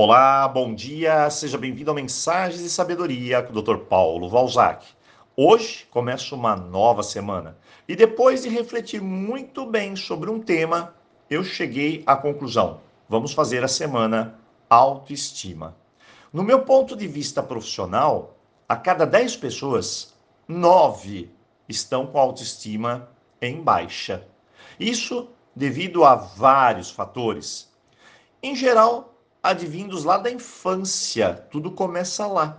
Olá, bom dia, seja bem-vindo a Mensagens de Sabedoria com o Dr. Paulo Valzac. Hoje começa uma nova semana e depois de refletir muito bem sobre um tema, eu cheguei à conclusão: vamos fazer a semana autoestima. No meu ponto de vista profissional, a cada 10 pessoas, 9 estão com autoestima em baixa. Isso devido a vários fatores. Em geral, advindos lá da infância, tudo começa lá.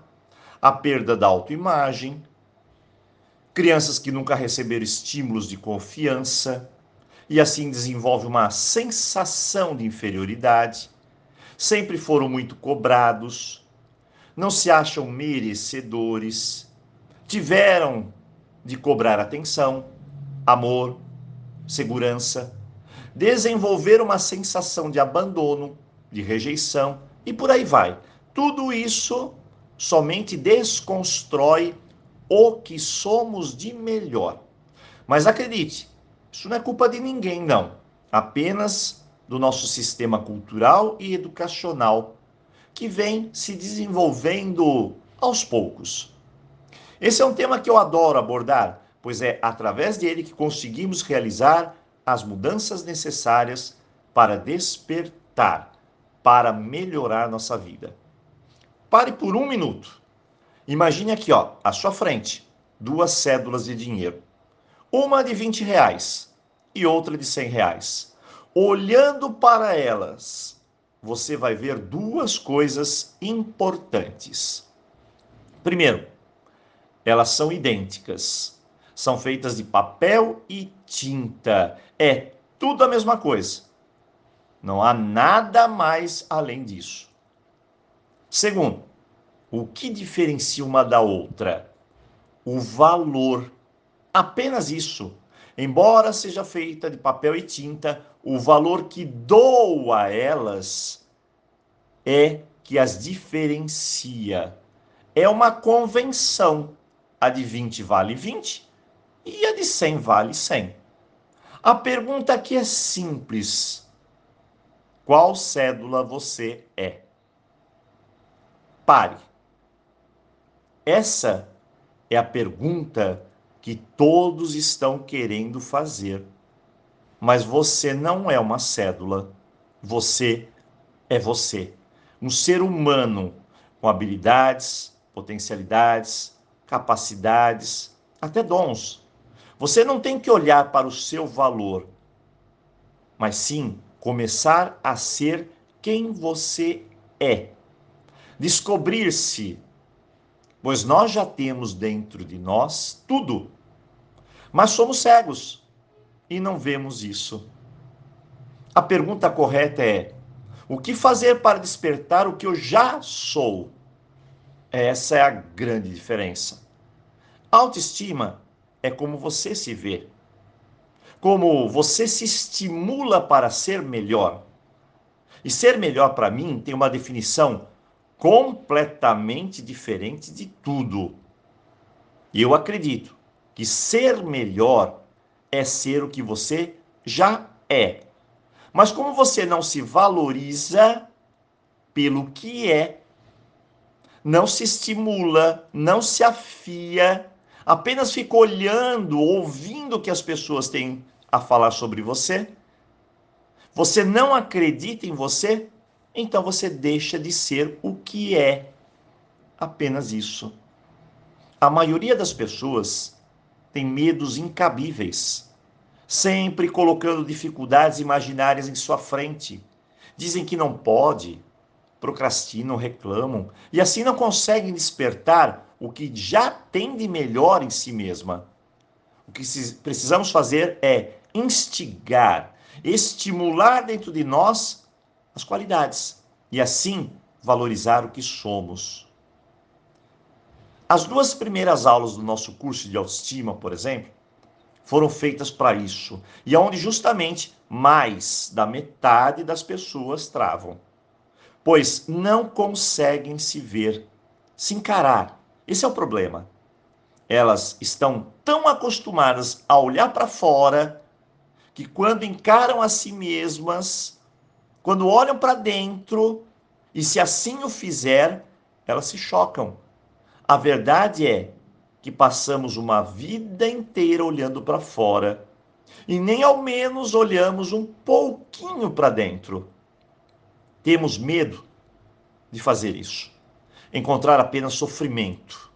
A perda da autoimagem, crianças que nunca receberam estímulos de confiança e assim desenvolve uma sensação de inferioridade, sempre foram muito cobrados, não se acham merecedores, tiveram de cobrar atenção, amor, segurança, desenvolver uma sensação de abandono, de rejeição e por aí vai. Tudo isso somente desconstrói o que somos de melhor. Mas acredite, isso não é culpa de ninguém, não. Apenas do nosso sistema cultural e educacional que vem se desenvolvendo aos poucos. Esse é um tema que eu adoro abordar, pois é através dele que conseguimos realizar as mudanças necessárias para despertar, para melhorar nossa vida. Pare por um minuto. Imagine aqui, ó, à sua frente, duas cédulas de dinheiro. Uma de 20 reais e outra de 100 reais. Olhando para elas, você vai ver duas coisas importantes. Primeiro, elas são idênticas. São feitas de papel e tinta. É tudo a mesma coisa. Não há nada mais além disso. Segundo, o que diferencia uma da outra? O valor. Apenas isso. Embora seja feita de papel e tinta, o valor que dou a elas é que as diferencia. É uma convenção. A de 20 vale 20 e a de 100 vale 100. A pergunta aqui é simples: qual cédula você é? Pare. Essa é a pergunta que todos estão querendo fazer. Mas você não é uma cédula. Você é você. Um ser humano com habilidades, potencialidades, capacidades, até dons você não tem que olhar para o seu valor, mas sim começar a ser quem você é. Descobrir-se, pois nós já temos dentro de nós tudo, mas somos cegos e não vemos isso. A pergunta correta é: o que fazer para despertar o que eu já sou? Essa é a grande diferença. Autoestima é como você se vê. Como você se estimula para ser melhor. E ser melhor para mim tem uma definição completamente diferente de tudo. E eu acredito que ser melhor é ser o que você já é. Mas como você não se valoriza pelo que é, não se estimula, não se afia, apenas fica olhando, ouvindo o que as pessoas têm a falar sobre você, você não acredita em você, então você deixa de ser o que é. Apenas isso. A maioria das pessoas tem medos incabíveis, sempre colocando dificuldades imaginárias em sua frente. Dizem que não pode, procrastinam, reclamam e assim não conseguem despertar o que já tem de melhor em si mesma. O que precisamos fazer é instigar, estimular dentro de nós as qualidades e assim valorizar o que somos. As duas primeiras aulas do nosso curso de autoestima, por exemplo, foram feitas para isso, e é onde justamente mais da metade das pessoas travam, pois não conseguem se ver, se encarar esse é o problema. Elas estão tão acostumadas a olhar para fora que quando encaram a si mesmas, quando olham para dentro, E se assim o fizer, elas se chocam. A verdade é que passamos uma vida inteira olhando para fora e nem ao menos olhamos um pouquinho para dentro. Temos medo de fazer isso, encontrar apenas sofrimento.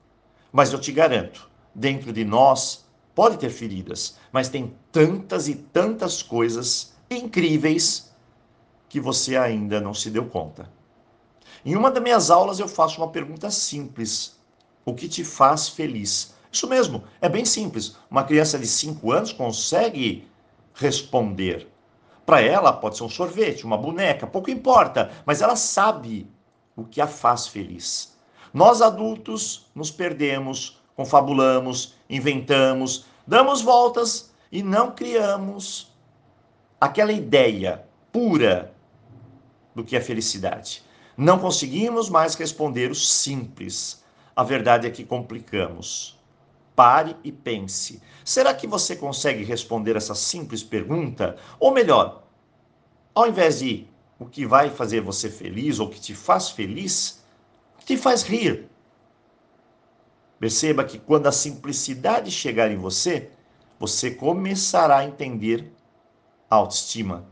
Mas eu te garanto, dentro de nós pode ter feridas, mas tem tantas e tantas coisas incríveis que você ainda não se deu conta. Em uma das minhas aulas eu faço uma pergunta simples: o que te faz feliz? Isso mesmo, é bem simples. Uma criança de 5 anos consegue responder. Para ela pode ser um sorvete, uma boneca, pouco importa, mas ela sabe o que a faz feliz. Nós adultos nos perdemos, confabulamos, inventamos, damos voltas e não criamos aquela ideia pura do que é felicidade. Não conseguimos mais responder o simples. A verdade é que complicamos. Pare e pense. Será que você consegue responder essa simples pergunta? Ou melhor, ao invés de o que vai fazer você feliz ou que te faz feliz, te faz rir? Perceba que quando a simplicidade chegar em você, você começará a entender a autoestima,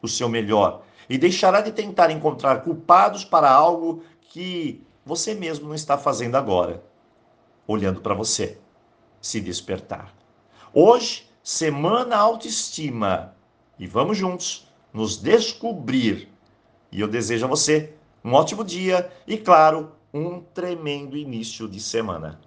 o seu melhor, e deixará de tentar encontrar culpados para algo que você mesmo não está fazendo agora, olhando para você se despertar. Hoje, semana autoestima, e vamos juntos nos descobrir. E eu desejo a você um ótimo dia e, claro, um tremendo início de semana.